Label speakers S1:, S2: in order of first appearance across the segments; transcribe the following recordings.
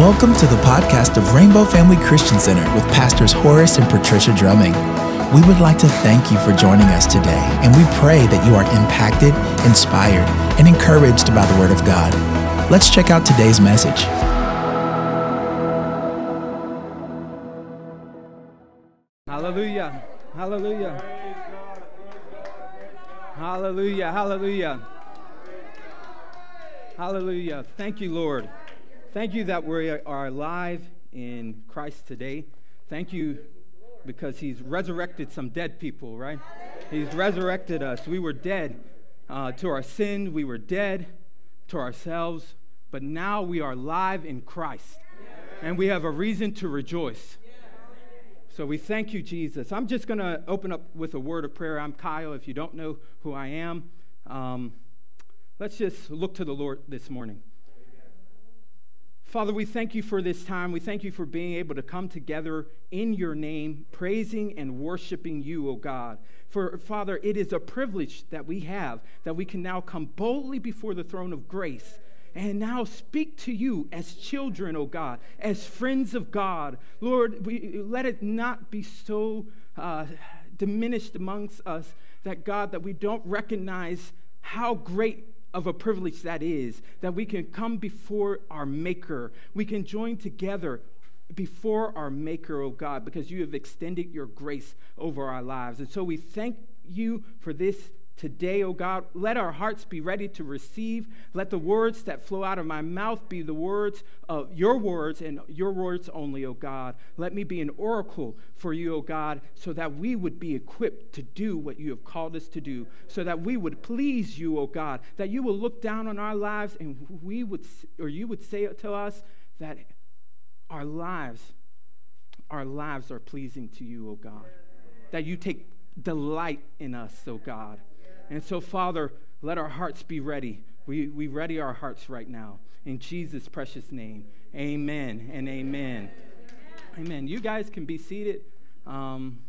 S1: Welcome to the podcast of Rainbow Family Christian Center with Pastors Horace and Patricia Drumming. We would like to thank you for joining us today, and we pray that you are impacted, inspired, and encouraged by the Word of God. Let's check out today's message.
S2: Hallelujah. Hallelujah. Hallelujah. Hallelujah. Hallelujah. Thank you, Lord. Thank you that we are alive in Christ today. Thank you because He's resurrected some dead people, right? He's resurrected us. We were dead uh, to our sin, we were dead to ourselves, but now we are alive in Christ. And we have a reason to rejoice. So we thank you, Jesus. I'm just going to open up with a word of prayer. I'm Kyle. If you don't know who I am, um, let's just look to the Lord this morning. Father, we thank you for this time. We thank you for being able to come together in your name, praising and worshiping you, O God. For, Father, it is a privilege that we have that we can now come boldly before the throne of grace and now speak to you as children, O God, as friends of God. Lord, we, let it not be so uh, diminished amongst us that, God, that we don't recognize how great of a privilege that is that we can come before our Maker. We can join together before our Maker, oh God, because you have extended your grace over our lives. And so we thank you for this today, oh God. Let our hearts be ready to receive. Let the words that flow out of my mouth be the words of your words and your words only, oh God. Let me be an oracle for you, oh God, so that we would be equipped to do what you have called us to do, so that we would please you, oh God, that you will look down on our lives and we would, or you would say to us that our lives, our lives are pleasing to you, oh God. That you take delight in us, oh God. And so, Father, let our hearts be ready. We, we ready our hearts right now. In Jesus' precious name, amen and amen. Amen. You guys can be seated. Um,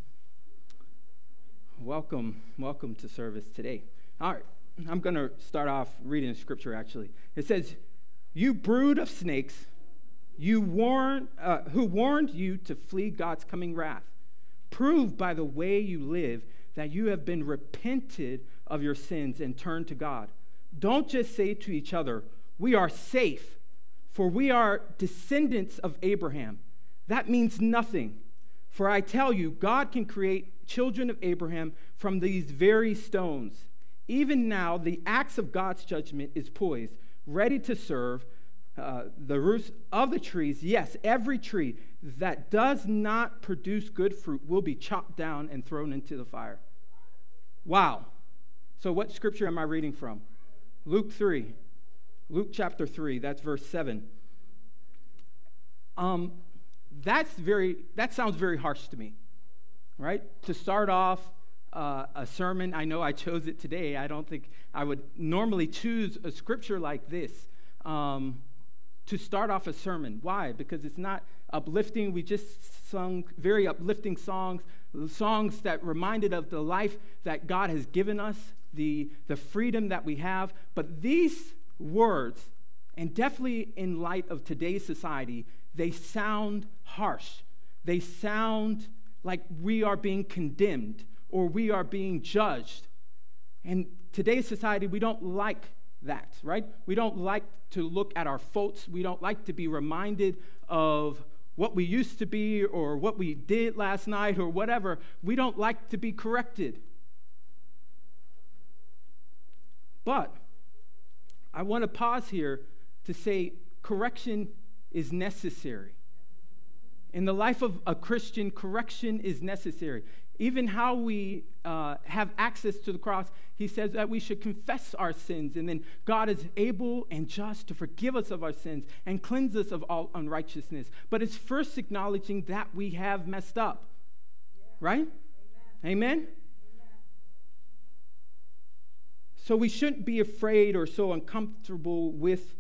S2: welcome, welcome to service today. All right, I'm going to start off reading scripture actually. It says, You brood of snakes, you warn, uh, who warned you to flee God's coming wrath. Prove by the way you live that you have been repented of your sins and turn to God. Don't just say to each other, We are safe, for we are descendants of Abraham. That means nothing. For I tell you, God can create children of Abraham from these very stones. Even now, the axe of God's judgment is poised, ready to serve uh, the roots of the trees. Yes, every tree that does not produce good fruit will be chopped down and thrown into the fire. Wow. So, what scripture am I reading from? Luke 3. Luke chapter 3, that's verse 7. Um, that's very, that sounds very harsh to me, right? To start off uh, a sermon, I know I chose it today. I don't think I would normally choose a scripture like this um, to start off a sermon. Why? Because it's not uplifting. We just sung very uplifting songs, songs that reminded of the life that God has given us the, the freedom that we have. But these words, and definitely in light of today's society, they sound harsh. They sound like we are being condemned or we are being judged. And today's society, we don't like that, right? We don't like to look at our faults. We don't like to be reminded of what we used to be or what we did last night or whatever. We don't like to be corrected. But I want to pause here to say correction is necessary. In the life of a Christian, correction is necessary. Even how we uh, have access to the cross, he says that we should confess our sins, and then God is able and just to forgive us of our sins and cleanse us of all unrighteousness. But it's first acknowledging that we have messed up, right? Amen? Amen? So we shouldn't be afraid or so uncomfortable with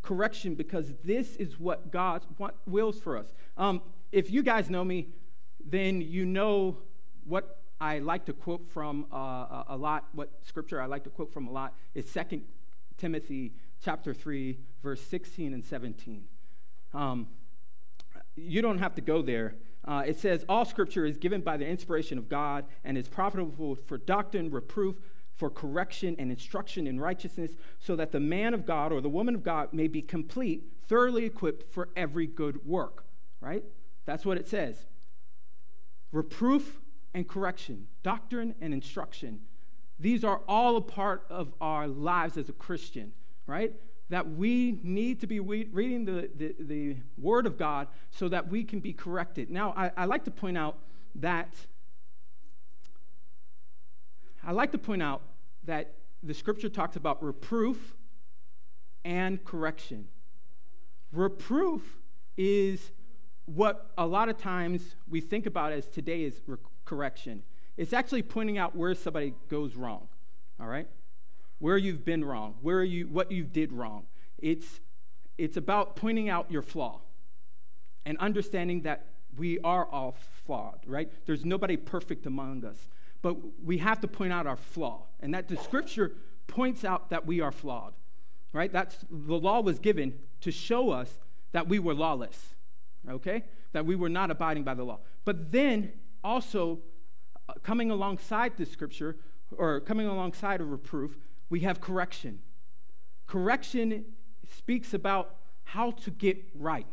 S2: correction because this is what God wills for us. Um, if you guys know me, then you know what I like to quote from uh, a lot, what scripture I like to quote from a lot is 2 Timothy chapter 3, verse 16 and 17. Um, you don't have to go there. Uh, it says, All scripture is given by the inspiration of God and is profitable for doctrine, reproof, for correction and instruction in righteousness, so that the man of God or the woman of God may be complete, thoroughly equipped for every good work. Right? That's what it says. Reproof and correction, doctrine and instruction. These are all a part of our lives as a Christian, right? That we need to be reading the, the, the Word of God so that we can be corrected. Now, I, I like to point out that I like to point out that the scripture talks about reproof and correction. Reproof is what a lot of times we think about as today is correction. It's actually pointing out where somebody goes wrong, all right? Where you've been wrong, where you, what you did wrong. It's, it's about pointing out your flaw and understanding that we are all flawed, right? There's nobody perfect among us. But we have to point out our flaw, and that the scripture points out that we are flawed, right? That's the law was given to show us that we were lawless, okay? That we were not abiding by the law. But then also uh, coming alongside the scripture, or coming alongside a reproof, we have correction. Correction speaks about how to get right.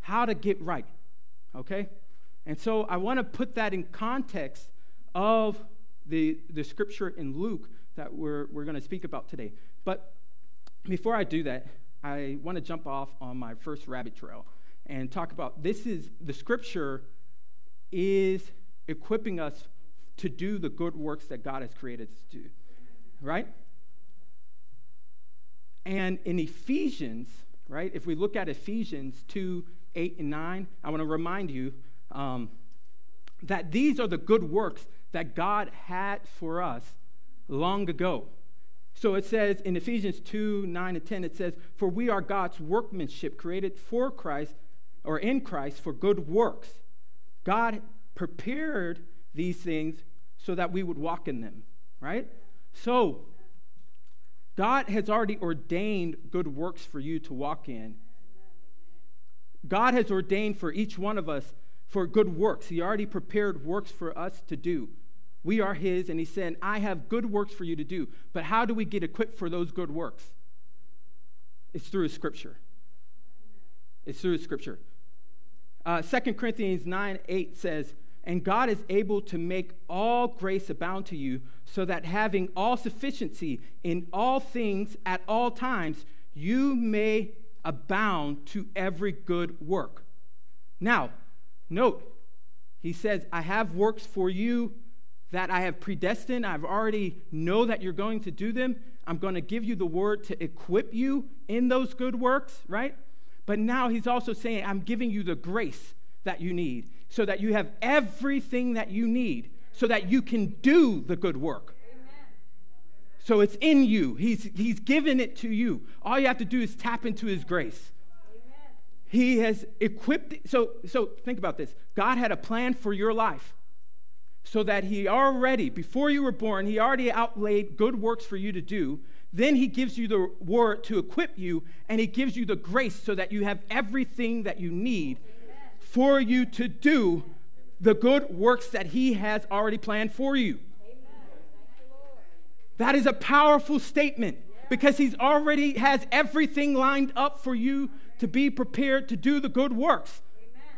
S2: How to get right. Okay? And so I want to put that in context of the, the scripture in Luke that we're, we're going to speak about today. But before I do that, I want to jump off on my first rabbit trail and talk about this is the scripture is equipping us to do the good works that God has created us to do. Right? And in Ephesians, right, if we look at Ephesians 2 8 and 9, I want to remind you um, that these are the good works that God had for us long ago. So it says in Ephesians 2 9 and 10, it says, For we are God's workmanship created for Christ or in Christ for good works. God prepared these things so that we would walk in them, right? So, God has already ordained good works for you to walk in. God has ordained for each one of us for good works. He already prepared works for us to do. We are His, and He said, I have good works for you to do. But how do we get equipped for those good works? It's through Scripture. It's through Scripture. Uh, 2 Corinthians 9 8 says, And God is able to make all grace abound to you, so that having all sufficiency in all things at all times, you may abound to every good work. Now, note, he says, I have works for you that I have predestined. I've already know that you're going to do them. I'm going to give you the word to equip you in those good works, right? But now he's also saying, I'm giving you the grace that you need so that you have everything that you need so that you can do the good work. So it's in you. He's, he's given it to you. All you have to do is tap into his grace. Amen. He has equipped. So, so think about this God had a plan for your life so that he already, before you were born, he already outlaid good works for you to do. Then he gives you the word to equip you, and he gives you the grace so that you have everything that you need for you to do the good works that he has already planned for you. That is a powerful statement because he's already has everything lined up for you to be prepared to do the good works.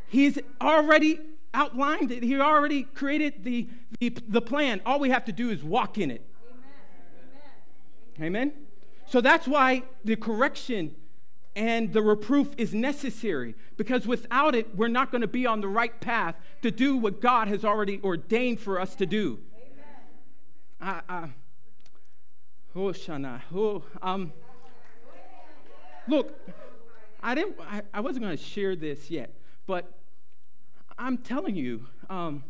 S2: He's already outlined it. He already created the, the, the plan. All we have to do is walk in it. Amen. So that's why the correction and the reproof is necessary because without it, we're not going to be on the right path to do what God has already ordained for us to do. Amen. I, I, oh, Shana. Oh, um, look, I, didn't, I, I wasn't going to share this yet, but I'm telling you, um,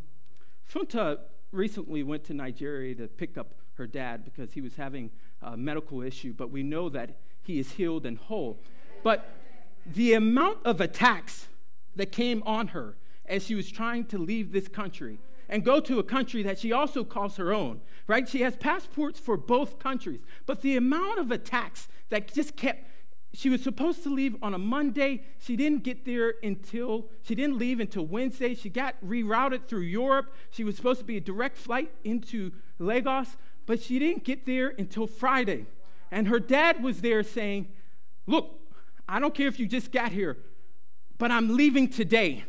S2: Funta recently went to Nigeria to pick up her dad because he was having a medical issue, but we know that he is healed and whole. But the amount of attacks that came on her as she was trying to leave this country and go to a country that she also calls her own, right? She has passports for both countries, but the amount of attacks that just kept she was supposed to leave on a Monday. She didn't get there until, she didn't leave until Wednesday. She got rerouted through Europe. She was supposed to be a direct flight into Lagos, but she didn't get there until Friday. And her dad was there saying, Look, I don't care if you just got here, but I'm leaving today.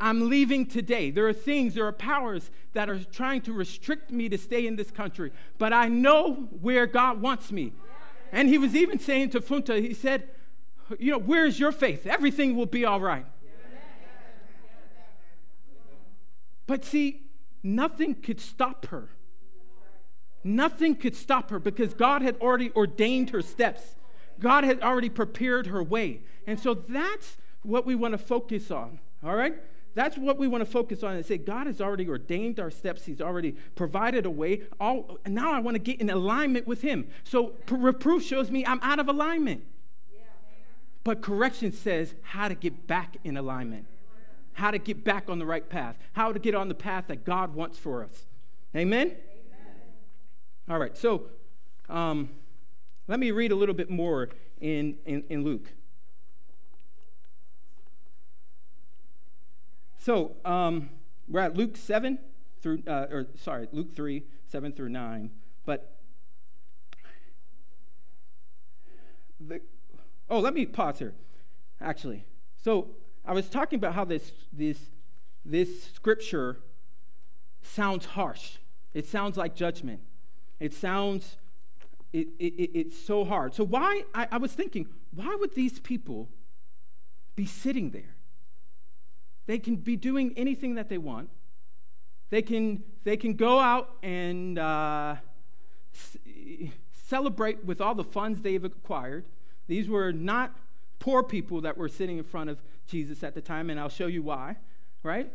S2: I'm leaving today. There are things, there are powers that are trying to restrict me to stay in this country, but I know where God wants me. And he was even saying to Funta, he said, You know, where's your faith? Everything will be all right. But see, nothing could stop her. Nothing could stop her because God had already ordained her steps. God had already prepared her way. And so that's what we want to focus on, all right? That's what we want to focus on and say, God has already ordained our steps. He's already provided a way. All, now I want to get in alignment with Him. So reproof shows me I'm out of alignment. But correction says how to get back in alignment, how to get back on the right path, how to get on the path that God wants for us. Amen? All right, so um, let me read a little bit more in, in, in Luke. So um, we're at Luke 7 through, uh, or sorry, Luke 3, 7 through 9. But the, oh, let me pause here, actually. So I was talking about how this, this, this scripture sounds harsh. It sounds like judgment. It sounds, it, it, it, it's so hard. So why, I, I was thinking, why would these people be sitting there? They can be doing anything that they want. They can, they can go out and uh, c- celebrate with all the funds they've acquired. These were not poor people that were sitting in front of Jesus at the time, and I'll show you why, right?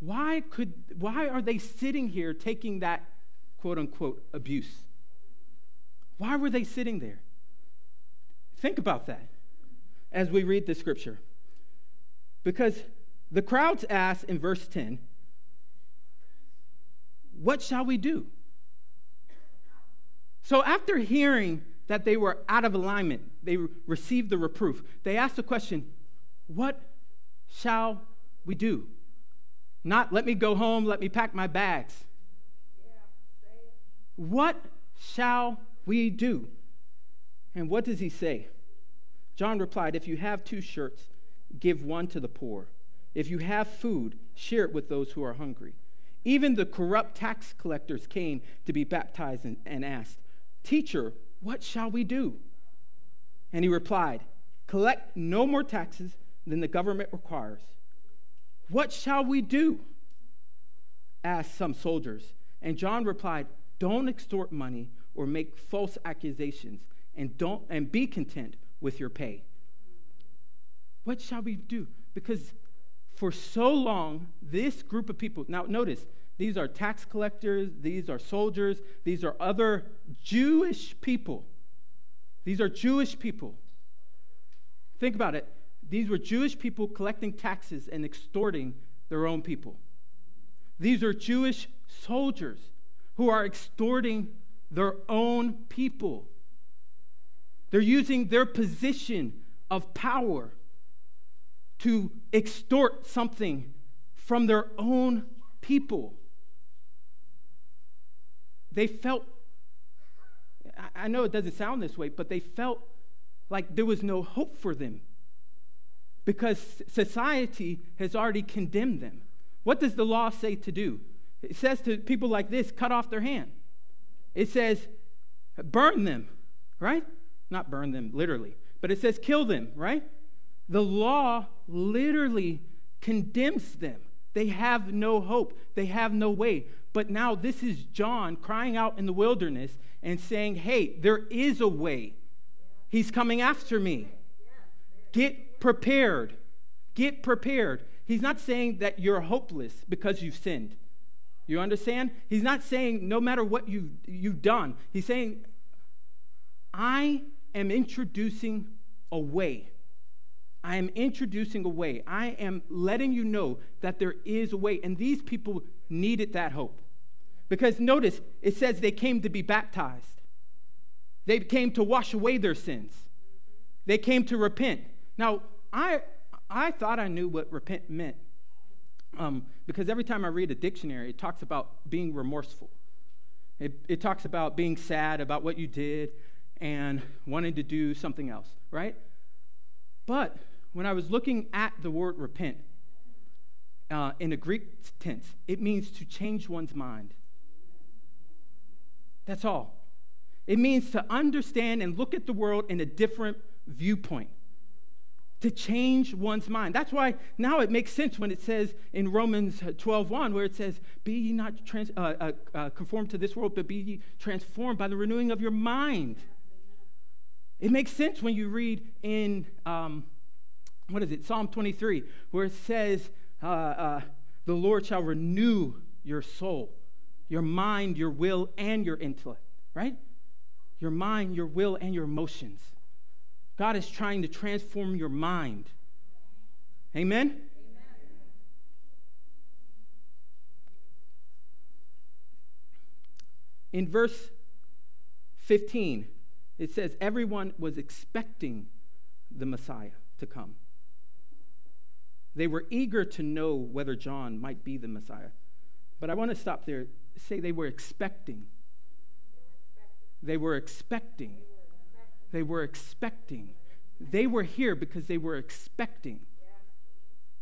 S2: Why, could, why are they sitting here taking that quote unquote abuse? Why were they sitting there? Think about that as we read the scripture. Because the crowds asked in verse 10, What shall we do? So, after hearing that they were out of alignment, they received the reproof, they asked the question, What shall we do? Not let me go home, let me pack my bags. What shall we do? And what does he say? John replied, If you have two shirts, give one to the poor. If you have food, share it with those who are hungry. Even the corrupt tax collectors came to be baptized and, and asked, Teacher, what shall we do? And he replied, Collect no more taxes than the government requires. What shall we do? asked some soldiers. And John replied, Don't extort money or make false accusations, and, don't, and be content with your pay. What shall we do? Because for so long, this group of people, now notice, these are tax collectors, these are soldiers, these are other Jewish people. These are Jewish people. Think about it. These were Jewish people collecting taxes and extorting their own people. These are Jewish soldiers who are extorting their own people. They're using their position of power to extort something from their own people. They felt, I know it doesn't sound this way, but they felt like there was no hope for them because society has already condemned them. What does the law say to do? It says to people like this cut off their hand. It says burn them, right? Not burn them literally, but it says kill them, right? The law literally condemns them. They have no hope, they have no way. But now this is John crying out in the wilderness and saying, Hey, there is a way. He's coming after me. Get prepared. Get prepared. He's not saying that you're hopeless because you've sinned. You understand? He's not saying no matter what you've, you've done. He's saying, I am introducing a way. I am introducing a way. I am letting you know that there is a way. And these people needed that hope. Because notice, it says they came to be baptized, they came to wash away their sins. They came to repent. Now, I, I thought I knew what repent meant um, because every time I read a dictionary, it talks about being remorseful. It, it talks about being sad about what you did and wanting to do something else, right? But when I was looking at the word repent uh, in the Greek tense, it means to change one's mind. That's all. It means to understand and look at the world in a different viewpoint to change one's mind. That's why now it makes sense when it says in Romans 12:1 where it says, "Be ye not trans- uh, uh, uh, conformed to this world, but be ye transformed by the renewing of your mind." It makes sense when you read in um, what is it, Psalm 23, where it says, uh, uh, "The Lord shall renew your soul, your mind, your will, and your intellect." Right? Your mind, your will, and your emotions. God is trying to transform your mind. Amen? Amen? In verse 15, it says, Everyone was expecting the Messiah to come. They were eager to know whether John might be the Messiah. But I want to stop there. Say they were expecting. They were expecting. They were expecting. They were expecting. They were here because they were expecting.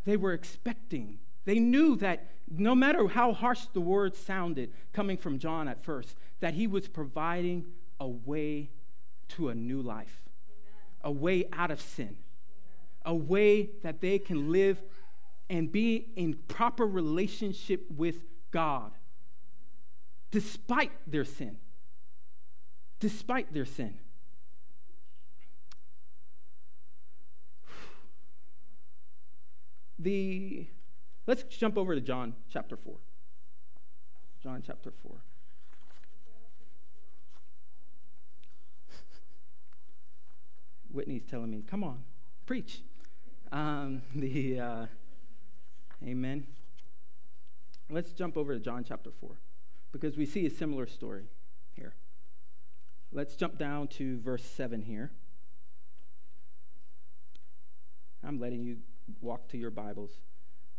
S2: They were expecting. They knew that no matter how harsh the words sounded coming from John at first, that he was providing a way to a new life, a way out of sin, a way that they can live and be in proper relationship with God despite their sin. Despite their sin. The let's jump over to John chapter 4. John chapter 4. Whitney's telling me, come on, preach. Um, the uh, Amen. Let's jump over to John chapter 4 because we see a similar story here. Let's jump down to verse 7 here. I'm letting you walk to your Bibles.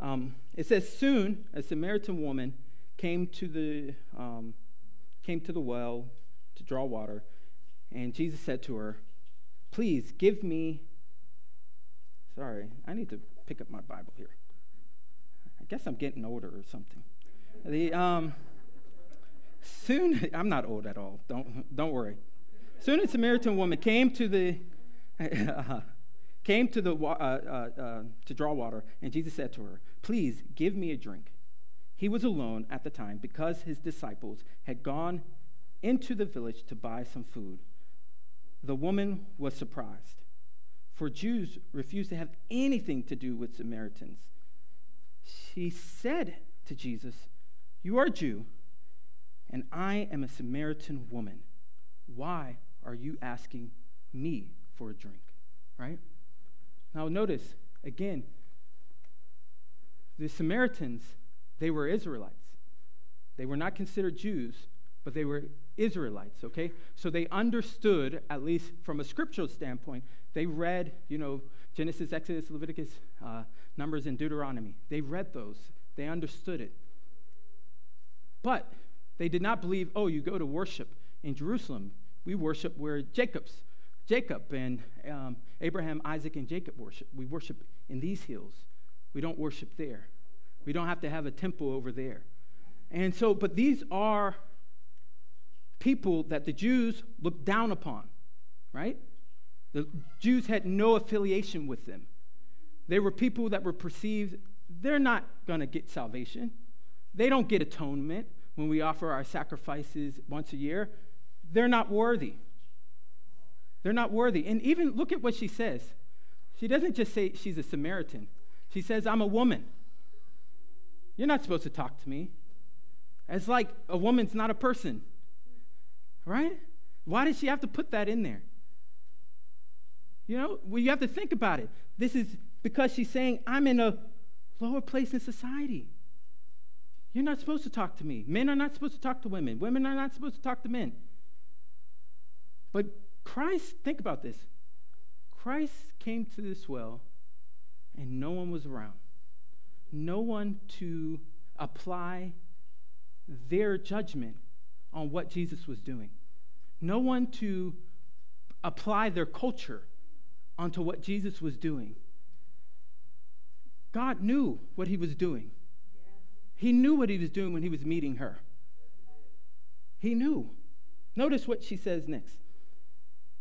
S2: Um, it says, Soon a Samaritan woman came to the um, came to the well to draw water, and Jesus said to her, "Please give me." Sorry, I need to pick up my Bible here. I guess I'm getting older or something. The um, soon I'm not old at all. Don't don't worry. Soon a Samaritan woman came to the. Came to, the, uh, uh, uh, to draw water, and Jesus said to her, Please give me a drink. He was alone at the time because his disciples had gone into the village to buy some food. The woman was surprised, for Jews refused to have anything to do with Samaritans. She said to Jesus, You are a Jew, and I am a Samaritan woman. Why are you asking me for a drink? Right? Now, notice again, the Samaritans, they were Israelites. They were not considered Jews, but they were Israelites, okay? So they understood, at least from a scriptural standpoint, they read, you know, Genesis, Exodus, Leviticus, uh, Numbers, and Deuteronomy. They read those, they understood it. But they did not believe, oh, you go to worship in Jerusalem. We worship where Jacob's Jacob and um, Abraham, Isaac, and Jacob worship. We worship in these hills. We don't worship there. We don't have to have a temple over there. And so, but these are people that the Jews looked down upon, right? The Jews had no affiliation with them. They were people that were perceived, they're not going to get salvation. They don't get atonement when we offer our sacrifices once a year. They're not worthy. They're not worthy. And even look at what she says. She doesn't just say she's a Samaritan, she says, I'm a woman. You're not supposed to talk to me. It's like a woman's not a person, right? Why does she have to put that in there? You know, well, you have to think about it. This is because she's saying, I'm in a lower place in society. You're not supposed to talk to me. Men are not supposed to talk to women. Women are not supposed to talk to men. But Christ, think about this. Christ came to this well and no one was around. No one to apply their judgment on what Jesus was doing. No one to apply their culture onto what Jesus was doing. God knew what he was doing. He knew what he was doing when he was meeting her. He knew. Notice what she says next.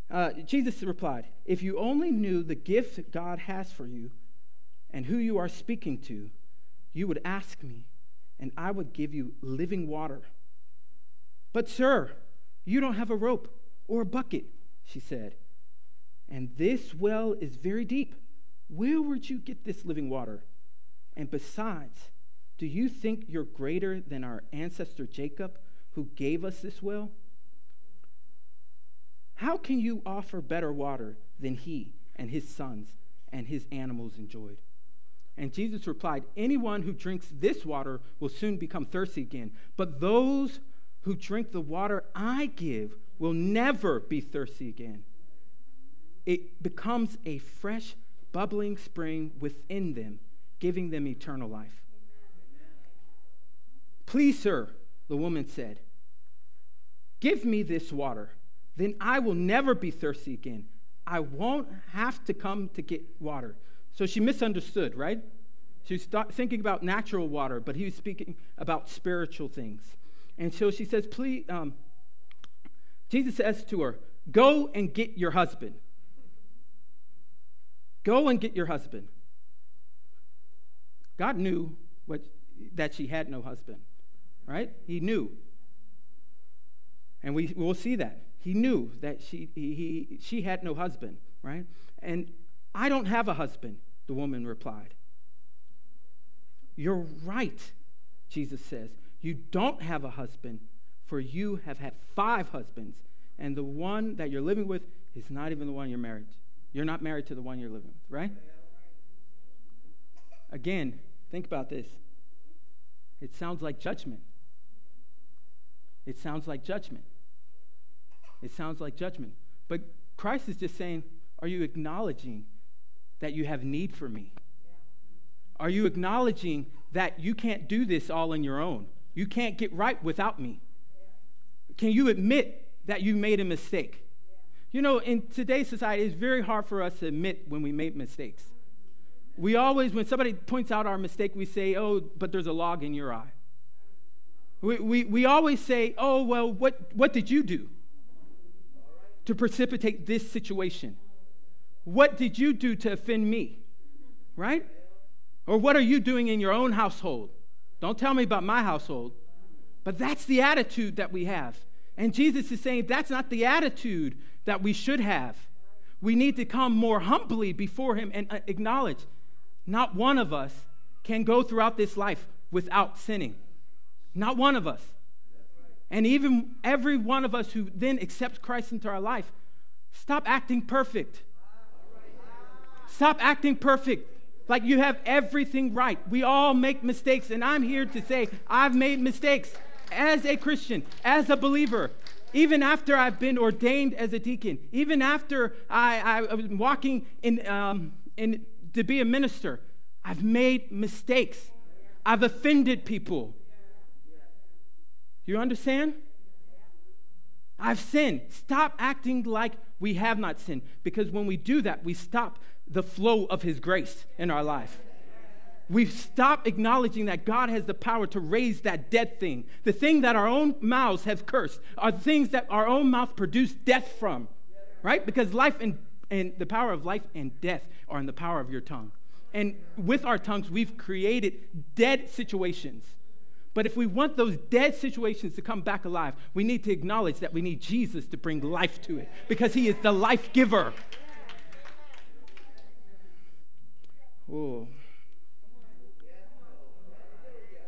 S2: Uh, Jesus replied, If you only knew the gift God has for you and who you are speaking to, you would ask me, and I would give you living water. But, sir, you don't have a rope or a bucket, she said. And this well is very deep. Where would you get this living water? And besides, do you think you're greater than our ancestor Jacob, who gave us this well? How can you offer better water than he and his sons and his animals enjoyed? And Jesus replied, Anyone who drinks this water will soon become thirsty again, but those who drink the water I give will never be thirsty again. It becomes a fresh, bubbling spring within them, giving them eternal life. Please, sir, the woman said, give me this water then I will never be thirsty again. I won't have to come to get water. So she misunderstood, right? She was thinking about natural water, but he was speaking about spiritual things. And so she says, Please, um, Jesus says to her, Go and get your husband. Go and get your husband. God knew what, that she had no husband, right? He knew. And we will see that. He knew that she, he, he, she had no husband, right? And I don't have a husband, the woman replied. You're right, Jesus says. You don't have a husband, for you have had five husbands, and the one that you're living with is not even the one you're married to. You're not married to the one you're living with, right? Again, think about this. It sounds like judgment. It sounds like judgment. It sounds like judgment. But Christ is just saying, Are you acknowledging that you have need for me? Are you acknowledging that you can't do this all on your own? You can't get right without me? Can you admit that you made a mistake? You know, in today's society, it's very hard for us to admit when we make mistakes. We always, when somebody points out our mistake, we say, Oh, but there's a log in your eye. We, we, we always say, Oh, well, what, what did you do? To precipitate this situation? What did you do to offend me? Right? Or what are you doing in your own household? Don't tell me about my household. But that's the attitude that we have. And Jesus is saying that's not the attitude that we should have. We need to come more humbly before Him and uh, acknowledge not one of us can go throughout this life without sinning. Not one of us. And even every one of us who then accepts Christ into our life, stop acting perfect. Stop acting perfect like you have everything right. We all make mistakes, and I'm here to say I've made mistakes as a Christian, as a believer. Even after I've been ordained as a deacon, even after I, I was walking in, um, in to be a minister, I've made mistakes. I've offended people. You understand? I've sinned. Stop acting like we have not sinned because when we do that, we stop the flow of His grace in our life. We stop acknowledging that God has the power to raise that dead thing. The thing that our own mouths have cursed are things that our own mouth produce death from, right? Because life and, and the power of life and death are in the power of your tongue. And with our tongues, we've created dead situations but if we want those dead situations to come back alive, we need to acknowledge that we need Jesus to bring life to it because he is the life giver.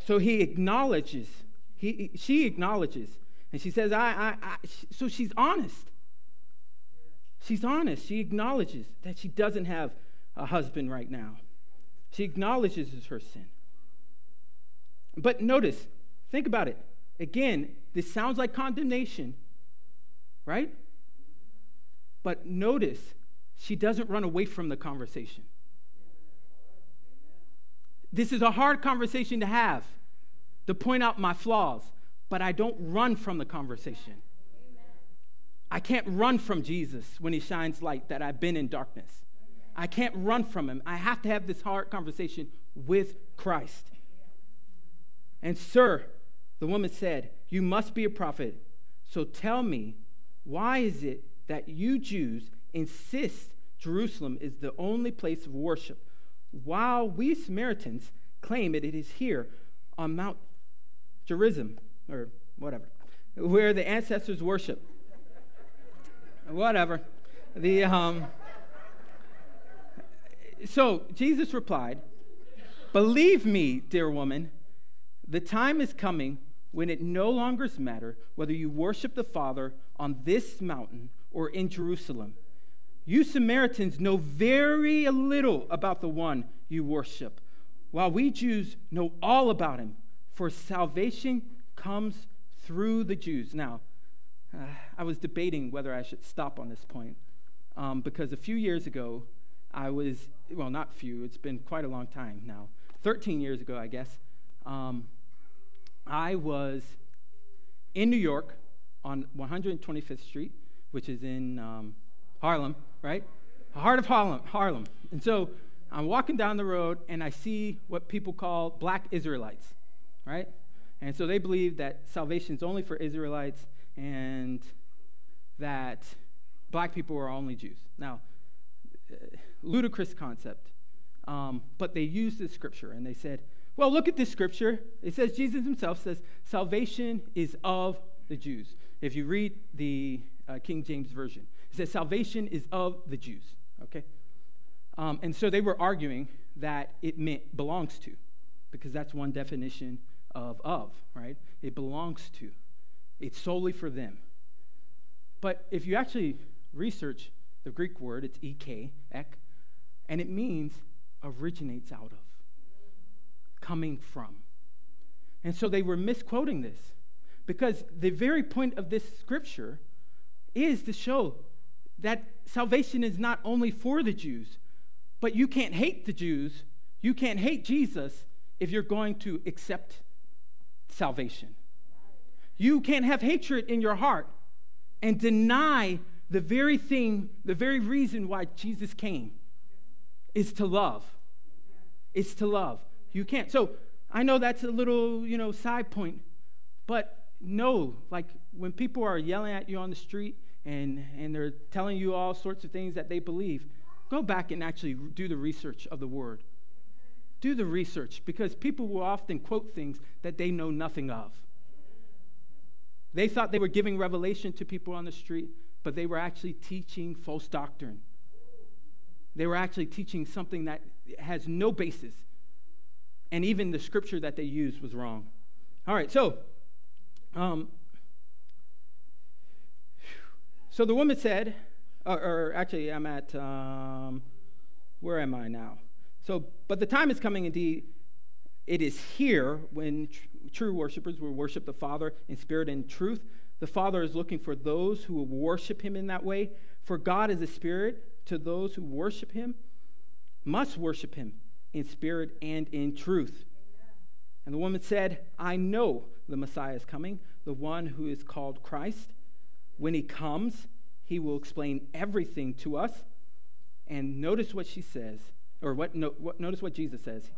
S2: So he acknowledges, he, she acknowledges, and she says, I, I, I, so she's honest. She's honest. She acknowledges that she doesn't have a husband right now. She acknowledges her sin. But notice, think about it. Again, this sounds like condemnation, right? But notice, she doesn't run away from the conversation. This is a hard conversation to have, to point out my flaws, but I don't run from the conversation. I can't run from Jesus when he shines light that I've been in darkness. I can't run from him. I have to have this hard conversation with Christ. And, sir, the woman said, You must be a prophet. So tell me, why is it that you Jews insist Jerusalem is the only place of worship, while we Samaritans claim it, it is here on Mount Gerizim, or whatever, where the ancestors worship? whatever. The, um, so Jesus replied, Believe me, dear woman, the time is coming when it no longer matters whether you worship the Father on this mountain or in Jerusalem. You Samaritans know very little about the one you worship, while we Jews know all about him, for salvation comes through the Jews. Now, uh, I was debating whether I should stop on this point um, because a few years ago, I was, well, not few, it's been quite a long time now, 13 years ago, I guess. Um, I was in New York on 125th Street, which is in um, Harlem, right? Heart of Harlem, Harlem. And so I'm walking down the road and I see what people call black Israelites, right? And so they believe that salvation is only for Israelites and that black people are only Jews. Now, uh, ludicrous concept. Um, but they used this scripture and they said, well, look at this scripture. It says, Jesus himself says, salvation is of the Jews. If you read the uh, King James Version, it says, salvation is of the Jews. Okay? Um, and so they were arguing that it meant belongs to, because that's one definition of of, right? It belongs to. It's solely for them. But if you actually research the Greek word, it's ek, ek, and it means originates out of coming from. And so they were misquoting this because the very point of this scripture is to show that salvation is not only for the Jews, but you can't hate the Jews, you can't hate Jesus if you're going to accept salvation. You can't have hatred in your heart and deny the very thing, the very reason why Jesus came is to love. It's to love. You can't. So I know that's a little, you know, side point, but no, like when people are yelling at you on the street and, and they're telling you all sorts of things that they believe, go back and actually do the research of the word. Do the research because people will often quote things that they know nothing of. They thought they were giving revelation to people on the street, but they were actually teaching false doctrine. They were actually teaching something that has no basis and even the scripture that they used was wrong. All right, so, um, so the woman said, or, or actually, I'm at, um, where am I now? So, but the time is coming indeed, it is here when tr- true worshipers will worship the Father in spirit and truth. The Father is looking for those who will worship him in that way. For God is a spirit to those who worship him, must worship him in spirit and in truth. And the woman said, I know the Messiah is coming, the one who is called Christ. When he comes, he will explain everything to us. And notice what she says, or what, no, what notice what Jesus says.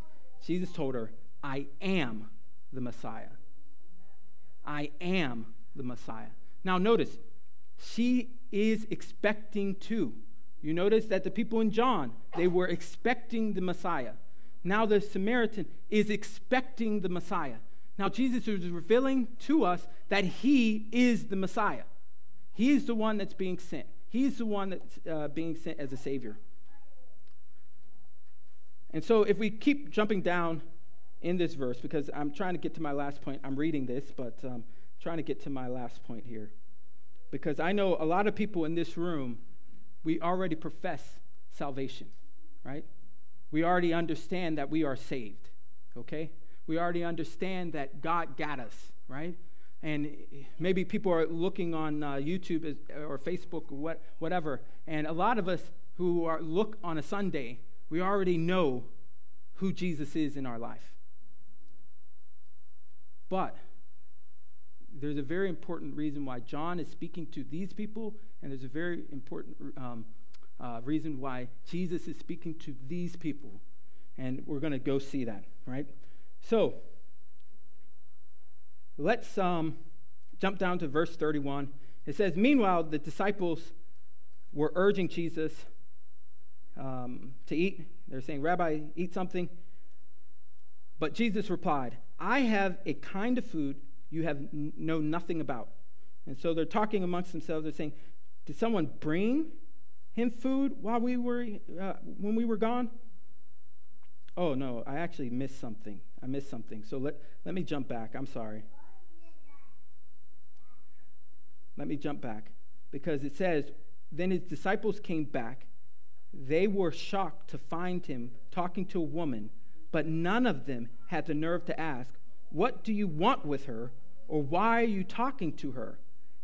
S2: Jesus told her, I am the Messiah. I am the Messiah. Now, notice, she is expecting to. You notice that the people in John, they were expecting the Messiah. Now the Samaritan is expecting the Messiah. Now Jesus is revealing to us that he is the Messiah. He is the one that's being sent. He's the one that's uh, being sent as a Savior. And so if we keep jumping down in this verse, because I'm trying to get to my last point, I'm reading this, but um, trying to get to my last point here. Because I know a lot of people in this room, we already profess salvation, right? We already understand that we are saved, okay? We already understand that God got us, right? And maybe people are looking on uh, YouTube or Facebook or what, whatever, and a lot of us who are, look on a Sunday, we already know who Jesus is in our life. But there's a very important reason why John is speaking to these people, and there's a very important um, uh, reason why Jesus is speaking to these people. And we're going to go see that, right? So, let's um, jump down to verse 31. It says, Meanwhile, the disciples were urging Jesus um, to eat. They're saying, Rabbi, eat something. But Jesus replied, I have a kind of food you have know nothing about. And so they're talking amongst themselves. They're saying, Did someone bring him food while we were, uh, when we were gone? Oh, no, I actually missed something. I missed something. So let, let me jump back. I'm sorry. Let me jump back. Because it says, Then his disciples came back. They were shocked to find him talking to a woman, but none of them had the nerve to ask, What do you want with her? Or why are you talking to her?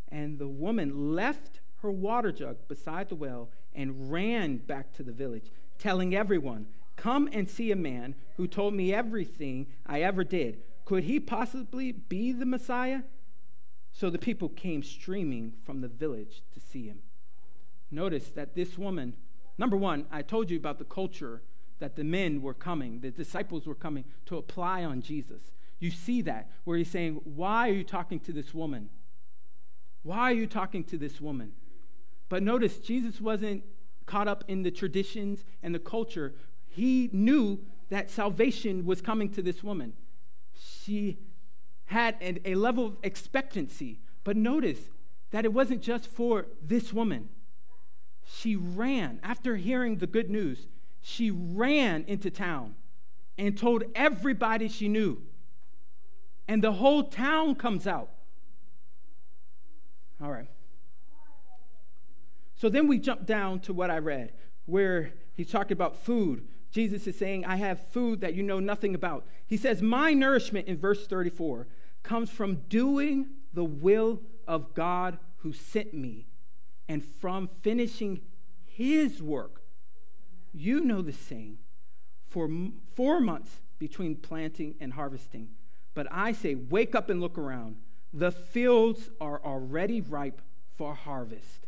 S2: And the woman left her water jug beside the well and ran back to the village, telling everyone, Come and see a man who told me everything I ever did. Could he possibly be the Messiah? So the people came streaming from the village to see him. Notice that this woman, number one, I told you about the culture that the men were coming, the disciples were coming to apply on Jesus. You see that where he's saying, Why are you talking to this woman? Why are you talking to this woman? But notice, Jesus wasn't caught up in the traditions and the culture. He knew that salvation was coming to this woman. She had an, a level of expectancy. But notice that it wasn't just for this woman. She ran, after hearing the good news, she ran into town and told everybody she knew. And the whole town comes out. All right. So then we jump down to what I read, where he's talking about food. Jesus is saying, I have food that you know nothing about. He says, My nourishment in verse 34 comes from doing the will of God who sent me and from finishing his work. You know the saying for four months between planting and harvesting. But I say, wake up and look around. The fields are already ripe for harvest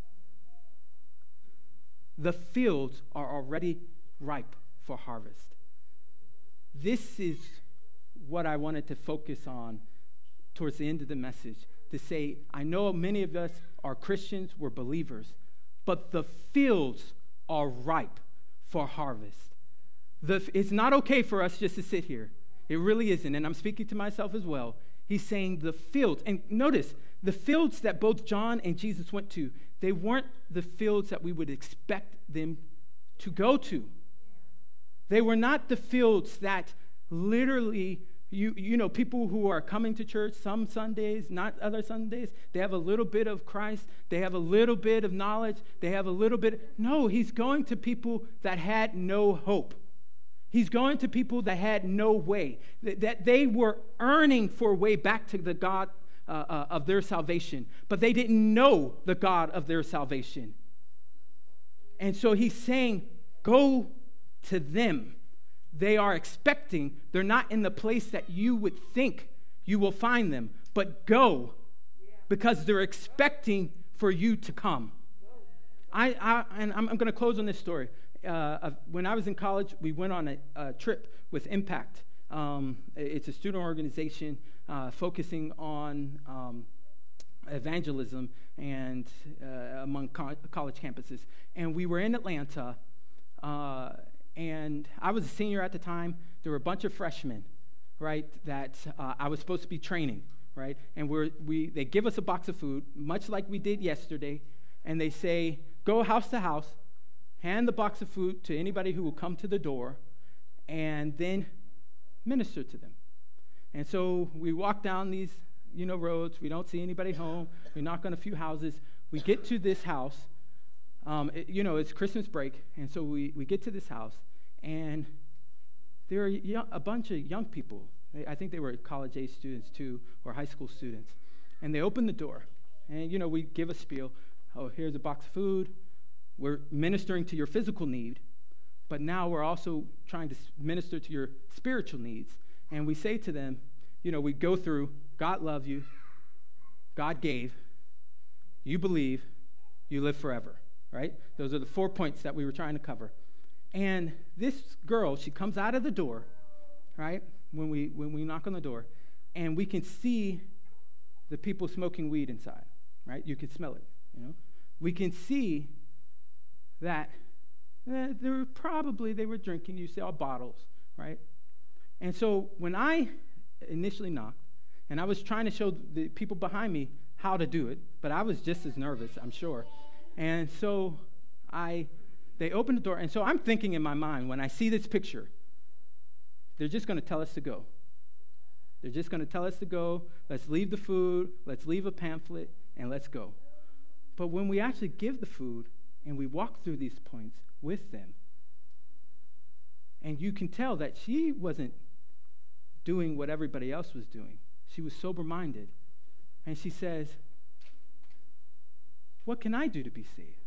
S2: the fields are already ripe for harvest. This is what I wanted to focus on towards the end of the message to say, I know many of us are Christians, we're believers, but the fields are ripe for harvest. The, it's not okay for us just to sit here. It really isn't. And I'm speaking to myself as well. He's saying the fields, and notice the fields that both John and Jesus went to, they weren't the fields that we would expect them to go to. They were not the fields that literally, you, you know, people who are coming to church some Sundays, not other Sundays, they have a little bit of Christ, they have a little bit of knowledge, they have a little bit. No, he's going to people that had no hope. He's going to people that had no way, that, they were earning for a way back to the God uh, uh, of their salvation, but they didn't know the God of their salvation. And so he's saying, Go to them. They are expecting, they're not in the place that you would think you will find them, but go because they're expecting for you to come. I, I and I'm, I'm going to close on this story. Uh, when I was in college, we went on a, a trip with Impact. Um, it's a student organization uh, focusing on um, evangelism and uh, among co- college campuses. And we were in Atlanta, uh, and I was a senior at the time. There were a bunch of freshmen, right, that uh, I was supposed to be training, right? And we, they give us a box of food, much like we did yesterday, and they say, go house to house, hand the box of food to anybody who will come to the door, and then minister to them. And so we walk down these, you know, roads. We don't see anybody home. We knock on a few houses. We get to this house. Um, it, you know, it's Christmas break, and so we, we get to this house, and there are young, a bunch of young people. I think they were college age students too, or high school students. And they open the door, and you know, we give a spiel. Oh, here's a box of food. we're ministering to your physical need, but now we're also trying to minister to your spiritual needs. And we say to them, you know, we go through God loves you, God gave, you believe, you live forever, right? Those are the four points that we were trying to cover. And this girl, she comes out of the door, right? When we when we knock on the door, and we can see the people smoking weed inside, right? You can smell it, you know. We can see that eh, they were probably they were drinking. You saw bottles, right? And so when I initially knocked, and I was trying to show the people behind me how to do it, but I was just as nervous, I'm sure. And so I, they opened the door, and so I'm thinking in my mind when I see this picture, they're just going to tell us to go. They're just going to tell us to go. Let's leave the food. Let's leave a pamphlet, and let's go. But when we actually give the food and we walk through these points with them, and you can tell that she wasn't doing what everybody else was doing. She was sober minded. And she says, What can I do to be saved?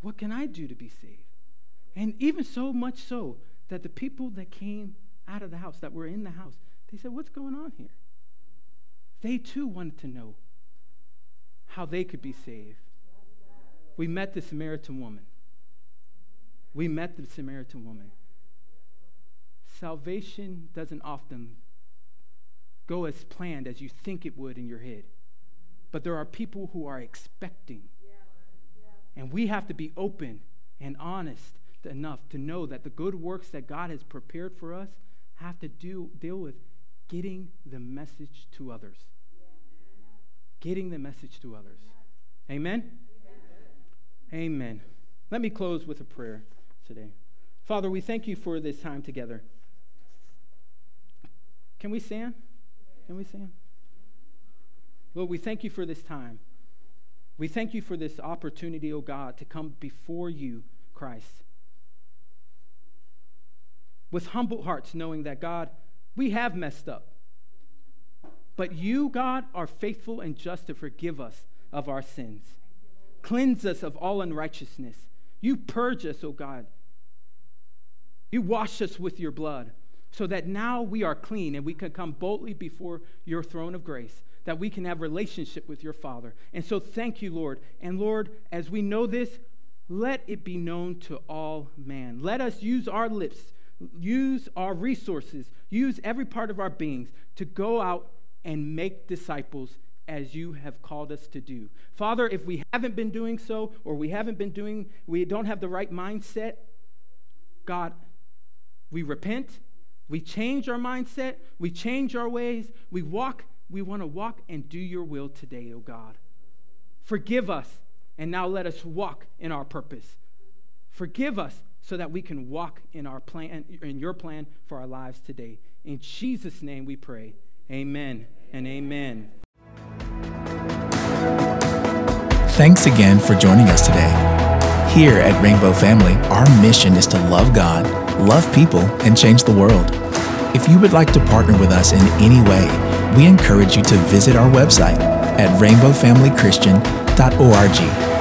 S2: What can I do to be saved? And even so much so that the people that came out of the house, that were in the house, they said, What's going on here? They too wanted to know how they could be saved. We met the Samaritan woman. We met the Samaritan woman. Salvation doesn't often go as planned as you think it would in your head. But there are people who are expecting. And we have to be open and honest enough to know that the good works that God has prepared for us have to do, deal with getting the message to others. Getting the message to others. Amen? Amen. Let me close with a prayer today. Father, we thank you for this time together. Can we stand? Can we stand? Lord, we thank you for this time. We thank you for this opportunity, O oh God, to come before you, Christ. With humble hearts, knowing that, God, we have messed up. But you, God, are faithful and just to forgive us of our sins. Cleanse us of all unrighteousness. You purge us, O God. You wash us with your blood so that now we are clean and we can come boldly before your throne of grace that we can have relationship with your father and so thank you lord and lord as we know this let it be known to all man let us use our lips use our resources use every part of our beings to go out and make disciples as you have called us to do father if we haven't been doing so or we haven't been doing we don't have the right mindset god we repent we change our mindset, we change our ways, we walk, we want to walk and do your will today, O oh God. Forgive us, and now let us walk in our purpose. Forgive us so that we can walk in our plan in your plan for our lives today. In Jesus' name we pray. Amen and amen.
S1: Thanks again for joining us today. Here at Rainbow Family, our mission is to love God, love people, and change the world. If you would like to partner with us in any way, we encourage you to visit our website at rainbowfamilychristian.org